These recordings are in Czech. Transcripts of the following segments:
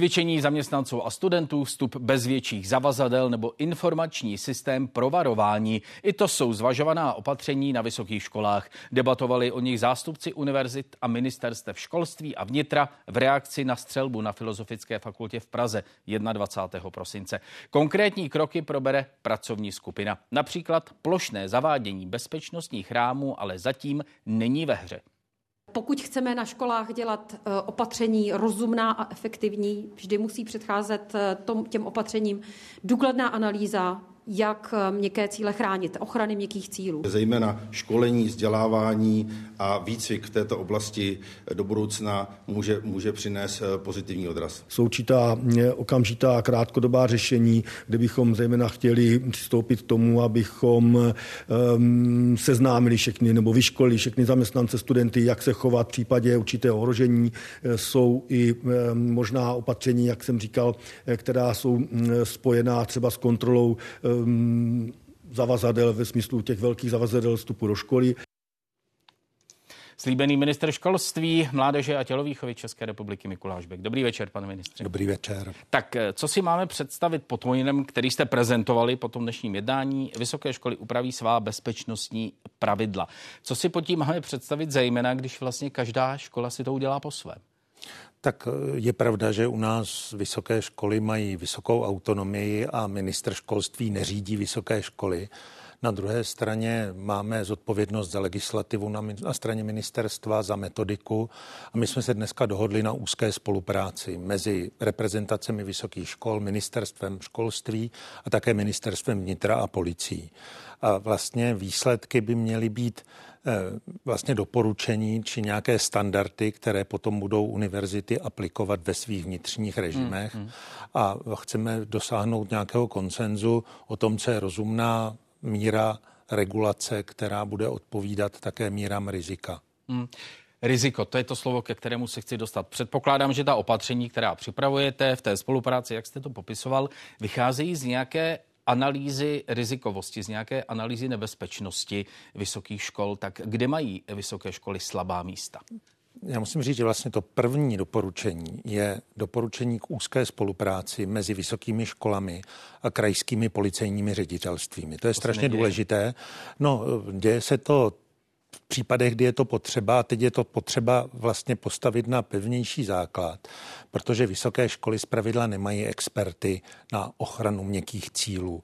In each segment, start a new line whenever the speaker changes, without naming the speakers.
Cvičení zaměstnanců a studentů, vstup bez větších zavazadel nebo informační systém provarování. I to jsou zvažovaná opatření na vysokých školách. Debatovali o nich zástupci univerzit a ministerstev školství a vnitra v reakci na střelbu na Filozofické fakultě v Praze 21. prosince. Konkrétní kroky probere pracovní skupina. Například plošné zavádění bezpečnostních rámů, ale zatím není ve hře.
Pokud chceme na školách dělat eh, opatření rozumná a efektivní, vždy musí předcházet eh, těm opatřením důkladná analýza, jak eh, měkké cíle chránit, ochrany měkkých cílů.
Zejména školení, vzdělávání a výcvik v této oblasti do budoucna může, může přinést eh, pozitivní odraz.
Jsou určitá eh, okamžitá krátkodobá řešení, kde bychom zejména chtěli přistoupit k tomu, abychom um, seznámili všechny nebo vyškolili všechny zaměstnance, studenty, jak se chovat v případě určitého ohrožení. Jsou i um, možná opatření, jak jsem říkal, která jsou um, spojená třeba s kontrolou zavazadel ve smyslu těch velkých zavazadel vstupu do školy.
Slíbený minister školství, mládeže a tělovýchovy České republiky Mikuláš Bek. Dobrý večer, pane ministře.
Dobrý večer.
Tak eh, co si máme představit pod pojinem, který jste prezentovali po tom dnešním jednání? Vysoké školy upraví svá bezpečnostní pravidla. Co si pod tím máme představit zejména, když vlastně každá škola si to udělá po svém?
Tak eh, je pravda, že u nás vysoké školy mají vysokou autonomii a minister školství neřídí vysoké školy. Na druhé straně máme zodpovědnost za legislativu na, na straně ministerstva, za metodiku a my jsme se dneska dohodli na úzké spolupráci mezi reprezentacemi vysokých škol, ministerstvem školství a také ministerstvem vnitra a policií. A vlastně výsledky by měly být Eh, vlastně doporučení či nějaké standardy, které potom budou univerzity aplikovat ve svých vnitřních režimech. Hmm, hmm. A chceme dosáhnout nějakého konsenzu o tom, co je rozumná míra regulace, která bude odpovídat také mírám rizika. Hmm.
Riziko, to je to slovo, ke kterému se chci dostat. Předpokládám, že ta opatření, která připravujete v té spolupráci, jak jste to popisoval, vycházejí z nějaké analýzy rizikovosti, z nějaké analýzy nebezpečnosti vysokých škol, tak kde mají vysoké školy slabá místa?
Já musím říct, že vlastně to první doporučení je doporučení k úzké spolupráci mezi vysokými školami a krajskými policejními ředitelstvími. To je to strašně důležité. No, děje se to v případech, kdy je to potřeba, a teď je to potřeba vlastně postavit na pevnější základ, protože vysoké školy zpravidla nemají experty na ochranu měkkých cílů.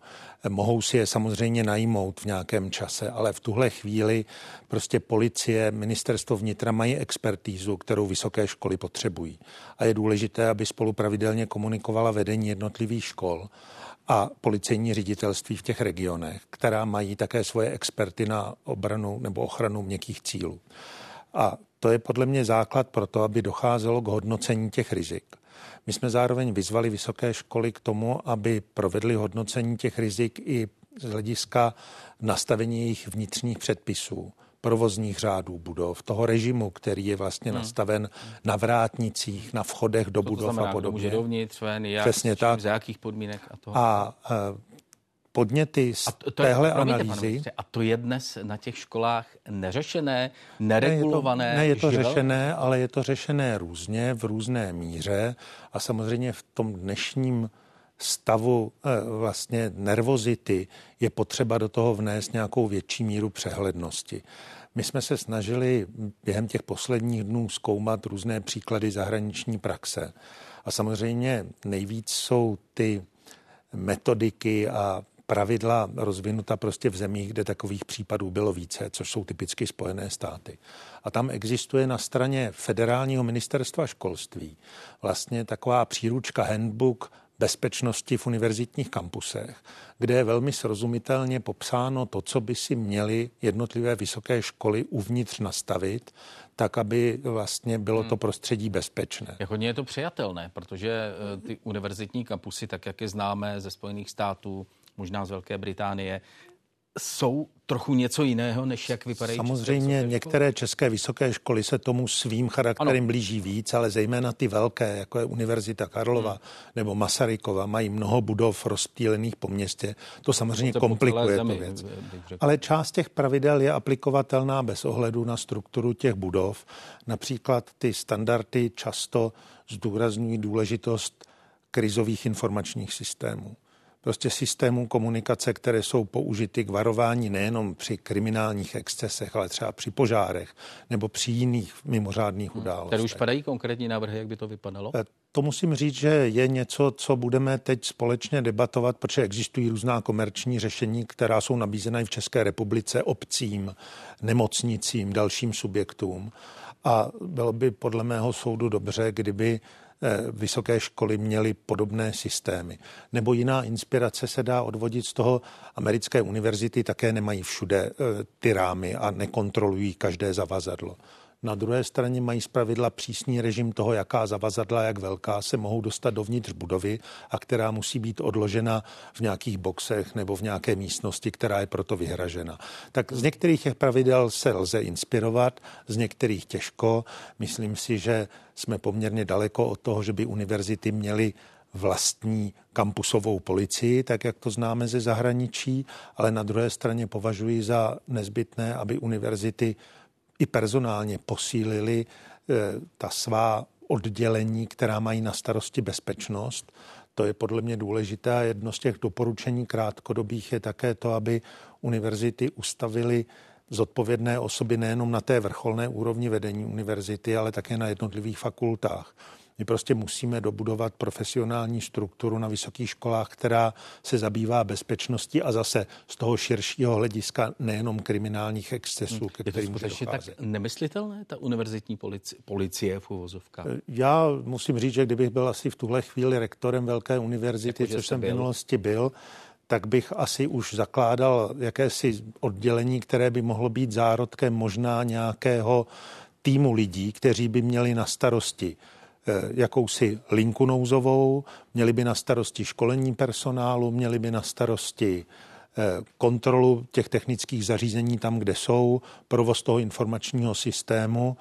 Mohou si je samozřejmě najmout v nějakém čase, ale v tuhle chvíli prostě policie, ministerstvo vnitra mají expertízu, kterou vysoké školy potřebují. A je důležité, aby spolu pravidelně komunikovala vedení jednotlivých škol a policejní ředitelství v těch regionech, která mají také svoje experty na obranu nebo ochranu měkkých cílů. A to je podle mě základ pro to, aby docházelo k hodnocení těch rizik. My jsme zároveň vyzvali vysoké školy k tomu, aby provedli hodnocení těch rizik i z hlediska nastavení jejich vnitřních předpisů provozních řádů budov, toho režimu, který je vlastně hmm. nastaven na vrátnicích, na vchodech do
Co
budov
znamená,
a podobně.
Může dovnitř, ven, jak,
Přesně tak.
za jakých podmínek a to.
A uh, podněty z a to, to téhle je, analýzy. Ministře,
a to je dnes na těch školách neřešené, neregulované?
Ne, je to, ne, je to řešené, ale je to řešené různě, v různé míře a samozřejmě v tom dnešním stavu eh, vlastně nervozity je potřeba do toho vnést nějakou větší míru přehlednosti. My jsme se snažili během těch posledních dnů zkoumat různé příklady zahraniční praxe. A samozřejmě nejvíc jsou ty metodiky a pravidla rozvinuta prostě v zemích, kde takových případů bylo více, což jsou typicky Spojené státy. A tam existuje na straně federálního ministerstva školství vlastně taková příručka handbook bezpečnosti v univerzitních kampusech, kde je velmi srozumitelně popsáno to, co by si měly jednotlivé vysoké školy uvnitř nastavit, tak, aby vlastně bylo to hmm. prostředí bezpečné.
Jak hodně je to přijatelné, protože eh, ty univerzitní kampusy, tak jak je známe ze Spojených států, možná z Velké Británie, jsou trochu něco jiného, než jak vypadají
Samozřejmě české některé české vysoké školy se tomu svým charakterem ano. blíží víc, ale zejména ty velké, jako je Univerzita Karlova hmm. nebo Masarykova, mají mnoho budov rozptýlených po městě. To samozřejmě to komplikuje tu věc. Ale část těch pravidel je aplikovatelná bez ohledu na strukturu těch budov. Například ty standardy často zdůrazňují důležitost krizových informačních systémů prostě systémů komunikace, které jsou použity k varování nejenom při kriminálních excesech, ale třeba při požárech nebo při jiných mimořádných hmm. událostech.
Tady už padají konkrétní návrhy, jak by to vypadalo? Eh,
to musím říct, že je něco, co budeme teď společně debatovat, protože existují různá komerční řešení, která jsou nabízena i v České republice obcím, nemocnicím, dalším subjektům. A bylo by podle mého soudu dobře, kdyby Eh, vysoké školy měly podobné systémy. Nebo jiná inspirace se dá odvodit z toho, americké univerzity také nemají všude eh, ty rámy a nekontrolují každé zavazadlo. Na druhé straně mají zpravidla přísný režim toho, jaká zavazadla, jak velká se mohou dostat dovnitř budovy a která musí být odložena v nějakých boxech nebo v nějaké místnosti, která je proto vyhražena. Tak z některých těch pravidel se lze inspirovat, z některých těžko. Myslím si, že jsme poměrně daleko od toho, že by univerzity měly vlastní kampusovou policii, tak jak to známe ze zahraničí, ale na druhé straně považuji za nezbytné, aby univerzity i personálně posílili eh, ta svá oddělení, která mají na starosti bezpečnost. To je podle mě důležité a jedno z těch doporučení krátkodobých je také to, aby univerzity ustavily zodpovědné osoby nejenom na té vrcholné úrovni vedení univerzity, ale také na jednotlivých fakultách. My prostě musíme dobudovat profesionální strukturu na vysokých školách, která se zabývá bezpečností a zase z toho širšího hlediska nejenom kriminálních excesů, ke kterým může
tak nemyslitelné, ta univerzitní policie, policie v uvozovkách?
Já musím říct, že kdybych byl asi v tuhle chvíli rektorem velké univerzity, jako, což jsem v minulosti byl, tak bych asi už zakládal jakési oddělení, které by mohlo být zárodkem možná nějakého týmu lidí, kteří by měli na starosti Eh, jakousi linku nouzovou, měli by na starosti školení personálu, měli by na starosti eh, kontrolu těch technických zařízení tam, kde jsou, provoz toho informačního systému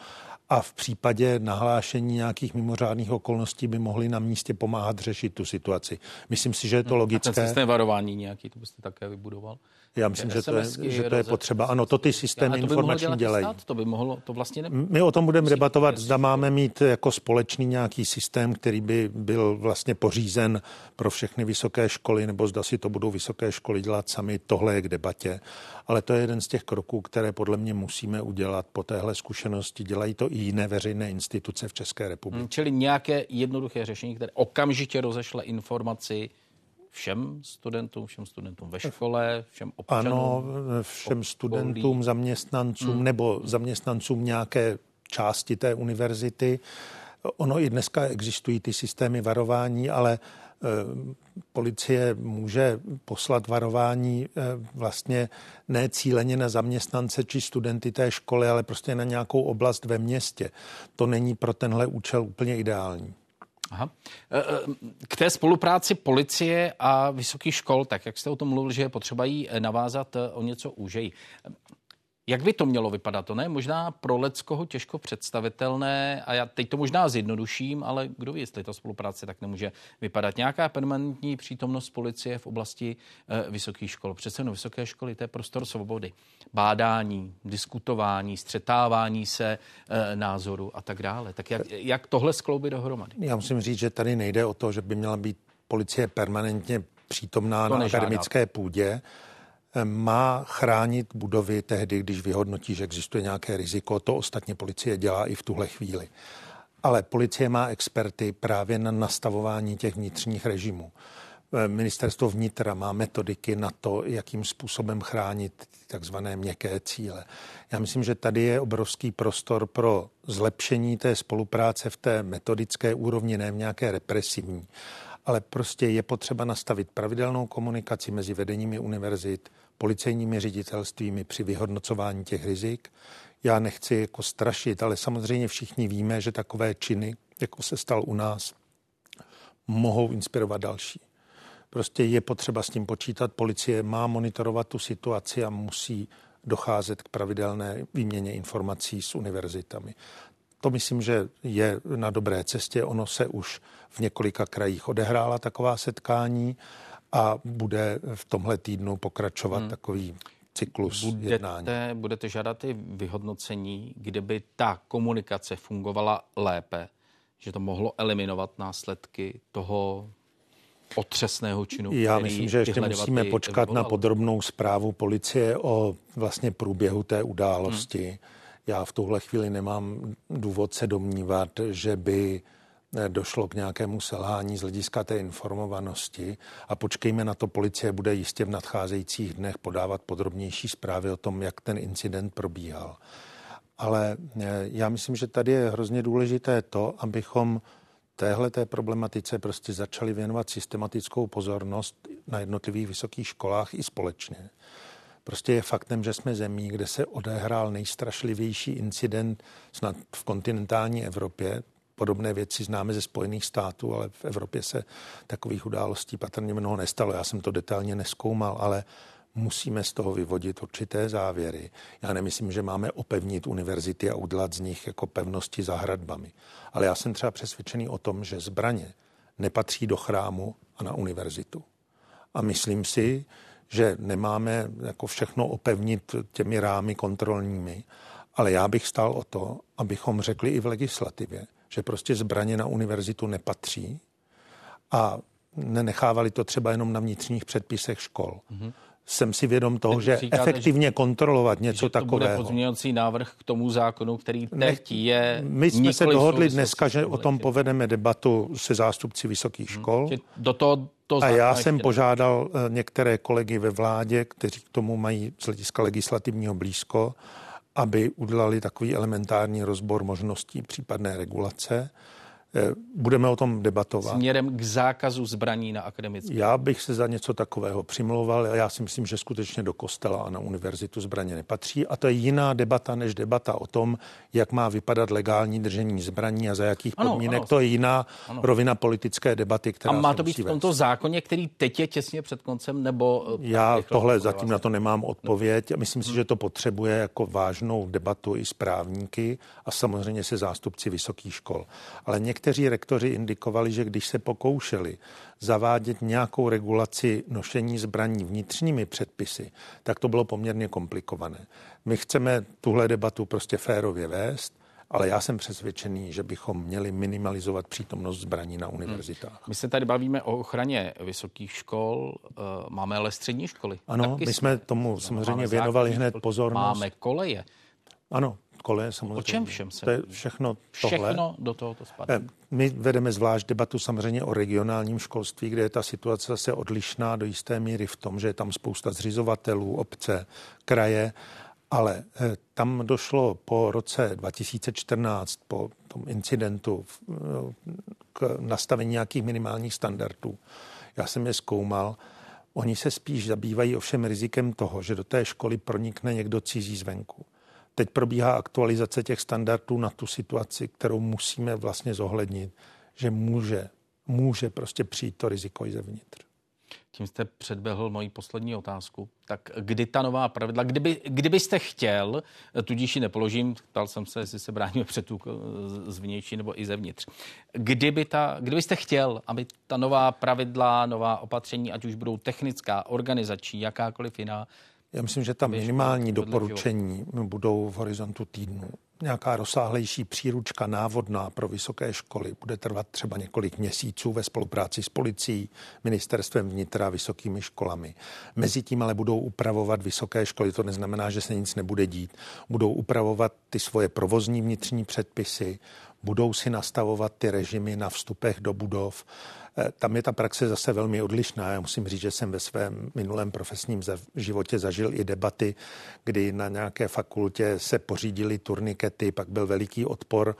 a v případě nahlášení nějakých mimořádných okolností by mohli na místě pomáhat řešit tu situaci. Myslím si, že je to hmm. logické. A ten
systém varování nějaký, to byste také vybudoval?
Já myslím, že to, je, že to je potřeba. Ano, to ty systémy informační dělají.
Stát, to by mohlo, to vlastně ne...
My o tom budeme debatovat, zda máme mít jako společný nějaký systém, který by byl vlastně pořízen pro všechny vysoké školy, nebo zda si to budou vysoké školy dělat sami. Tohle je k debatě. Ale to je jeden z těch kroků, které podle mě musíme udělat po téhle zkušenosti. Dělají to i jiné veřejné instituce v České republice. Hmm,
čili nějaké jednoduché řešení, které okamžitě rozešle informaci všem studentům, všem studentům ve škole, všem občanům?
Ano, všem studentům, zaměstnancům hmm. nebo zaměstnancům nějaké části té univerzity. Ono i dneska existují ty systémy varování, ale e, policie může poslat varování e, vlastně ne cíleně na zaměstnance či studenty té školy, ale prostě na nějakou oblast ve městě. To není pro tenhle účel úplně ideální.
Aha. E, e, k té spolupráci policie a vysokých škol, tak jak jste o tom mluvil, že je potřeba jí navázat o něco úžeji. Jak by to mělo vypadat? To ne možná pro Leckoho těžko představitelné a já teď to možná zjednoduším, ale kdo ví, jestli ta spolupráce tak nemůže vypadat. Nějaká permanentní přítomnost policie v oblasti e, vysokých škol. Přece no, vysoké školy, to je prostor svobody. Bádání, diskutování, střetávání se e, názoru a tak dále. Tak jak, jak tohle skloubit dohromady?
Já musím říct, že tady nejde o to, že by měla být policie permanentně přítomná to na akademické půdě má chránit budovy tehdy, když vyhodnotí, že existuje nějaké riziko. To ostatně policie dělá i v tuhle chvíli. Ale policie má experty právě na nastavování těch vnitřních režimů. Ministerstvo vnitra má metodiky na to, jakým způsobem chránit takzvané měkké cíle. Já myslím, že tady je obrovský prostor pro zlepšení té spolupráce v té metodické úrovni, ne v nějaké represivní. Ale prostě je potřeba nastavit pravidelnou komunikaci mezi vedeními univerzit, policejními ředitelstvími při vyhodnocování těch rizik. Já nechci jako strašit, ale samozřejmě všichni víme, že takové činy, jako se stal u nás, mohou inspirovat další. Prostě je potřeba s tím počítat. Policie má monitorovat tu situaci a musí docházet k pravidelné výměně informací s univerzitami. To myslím, že je na dobré cestě. Ono se už v několika krajích odehrála taková setkání a bude v tomhle týdnu pokračovat hmm. takový cyklus budete, jednání.
Budete žádat i vyhodnocení, kdyby ta komunikace fungovala lépe, že to mohlo eliminovat následky toho otřesného činu.
Já myslím, že ještě musíme počkat vyvolal. na podrobnou zprávu policie o vlastně průběhu té události. Hmm. Já v tuhle chvíli nemám důvod se domnívat, že by došlo k nějakému selhání z hlediska té informovanosti a počkejme na to, policie bude jistě v nadcházejících dnech podávat podrobnější zprávy o tom, jak ten incident probíhal. Ale eh, já myslím, že tady je hrozně důležité to, abychom téhle té problematice prostě začali věnovat systematickou pozornost na jednotlivých vysokých školách i společně. Prostě je faktem, že jsme zemí, kde se odehrál nejstrašlivější incident snad v kontinentální Evropě. Podobné věci známe ze Spojených států, ale v Evropě se takových událostí patrně mnoho nestalo. Já jsem to detailně neskoumal, ale musíme z toho vyvodit určité závěry. Já nemyslím, že máme opevnit univerzity a udělat z nich jako pevnosti za hradbami. Ale já jsem třeba přesvědčený o tom, že zbraně nepatří do chrámu a na univerzitu. A myslím si, že nemáme jako všechno opevnit těmi rámy kontrolními, ale já bych stál o to, abychom řekli i v legislativě, že prostě zbraně na univerzitu nepatří a nenechávali to třeba jenom na vnitřních předpisech škol. Mm-hmm jsem si vědom toho, že říkáte, efektivně že, kontrolovat něco že to takového.
bude pozměňovací návrh k tomu zákonu, který teď je...
My jsme se dohodli dneska, že o tom povedeme debatu se zástupci vysokých hmm. škol. Hmm,
do toho, to
a já jsem požádal eh, některé kolegy ve vládě, kteří k tomu mají z hlediska legislativního blízko, aby udělali takový elementární rozbor možností případné regulace. Eh, budeme o tom debatovat.
Směrem k zákazu zbraní na akademické.
Já bych se za něco takového přimlouval. Já si myslím, že skutečně do kostela a na univerzitu zbraně nepatří. A to je jiná debata než debata o tom, jak má vypadat legální držení zbraní a za jakých ano, podmínek. Ano. To je jiná ano. rovina politické debaty, která
A má to být v tomto vést. zákoně, který teď je těsně před koncem, nebo...
Eh, Já tohle zatím na to nemám odpověď. Myslím si, že to potřebuje jako vážnou debatu i s právníky a samozřejmě se zástupci vysokých škol. Ale některé někteří rektoři indikovali, že když se pokoušeli zavádět nějakou regulaci nošení zbraní vnitřními předpisy, tak to bylo poměrně komplikované. My chceme tuhle debatu prostě férově vést, ale já jsem přesvědčený, že bychom měli minimalizovat přítomnost zbraní na univerzitách. Hmm.
My se tady bavíme o ochraně vysokých škol, eh, máme ale střední školy.
Ano, Taky my jsme tomu samozřejmě věnovali hned pozornost.
Máme koleje.
Ano, koleje samozřejmě. O
čem všem se?
To je všechno
tohle. Všechno do tohoto spadá. Eh,
my vedeme zvlášť debatu samozřejmě o regionálním školství, kde je ta situace zase odlišná do jisté míry v tom, že je tam spousta zřizovatelů, obce, kraje, ale eh, tam došlo po roce 2014, po tom incidentu eh, k nastavení nějakých minimálních standardů. Já jsem je zkoumal. Oni se spíš zabývají ovšem rizikem toho, že do té školy pronikne někdo cizí zvenku. Teď probíhá aktualizace těch standardů na tu situaci, kterou musíme vlastně zohlednit, že může, může prostě přijít to riziko i zevnitř.
Tím jste předběhl moji poslední otázku. Tak kdy ta nová pravidla, kdyby, kdybyste chtěl, tudíž ji nepoložím, ptal jsem se, jestli se bráníme před tu zvnější nebo i zevnitř. Kdyby ta, kdybyste chtěl, aby ta nová pravidla, nová opatření, ať už budou technická, organizační, jakákoliv jiná,
já myslím, že ta minimální doporučení budou v horizontu týdnu. Nějaká rozsáhlejší příručka návodná pro vysoké školy bude trvat třeba několik měsíců ve spolupráci s policií, ministerstvem vnitra, vysokými školami. Mezitím ale budou upravovat vysoké školy, to neznamená, že se nic nebude dít. Budou upravovat ty svoje provozní vnitřní předpisy, budou si nastavovat ty režimy na vstupech do budov, tam je ta praxe zase velmi odlišná. Já musím říct, že jsem ve svém minulém profesním životě zažil i debaty, kdy na nějaké fakultě se pořídili turnikety, pak byl veliký odpor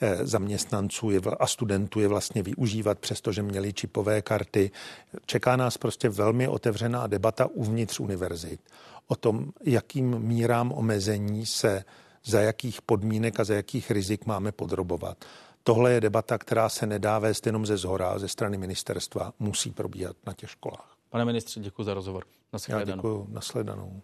eh, zaměstnanců a studentů je vlastně využívat, přestože měli čipové karty. Čeká nás prostě velmi otevřená debata uvnitř univerzit o tom, jakým mírám omezení se za jakých podmínek a za jakých rizik máme podrobovat. Tohle je debata, která se nedá vést jenom ze zhora, ze strany ministerstva, musí probíhat na těch školách.
Pane ministře, děkuji za rozhovor.
Nasledanou. Já děkuji. Nasledanou.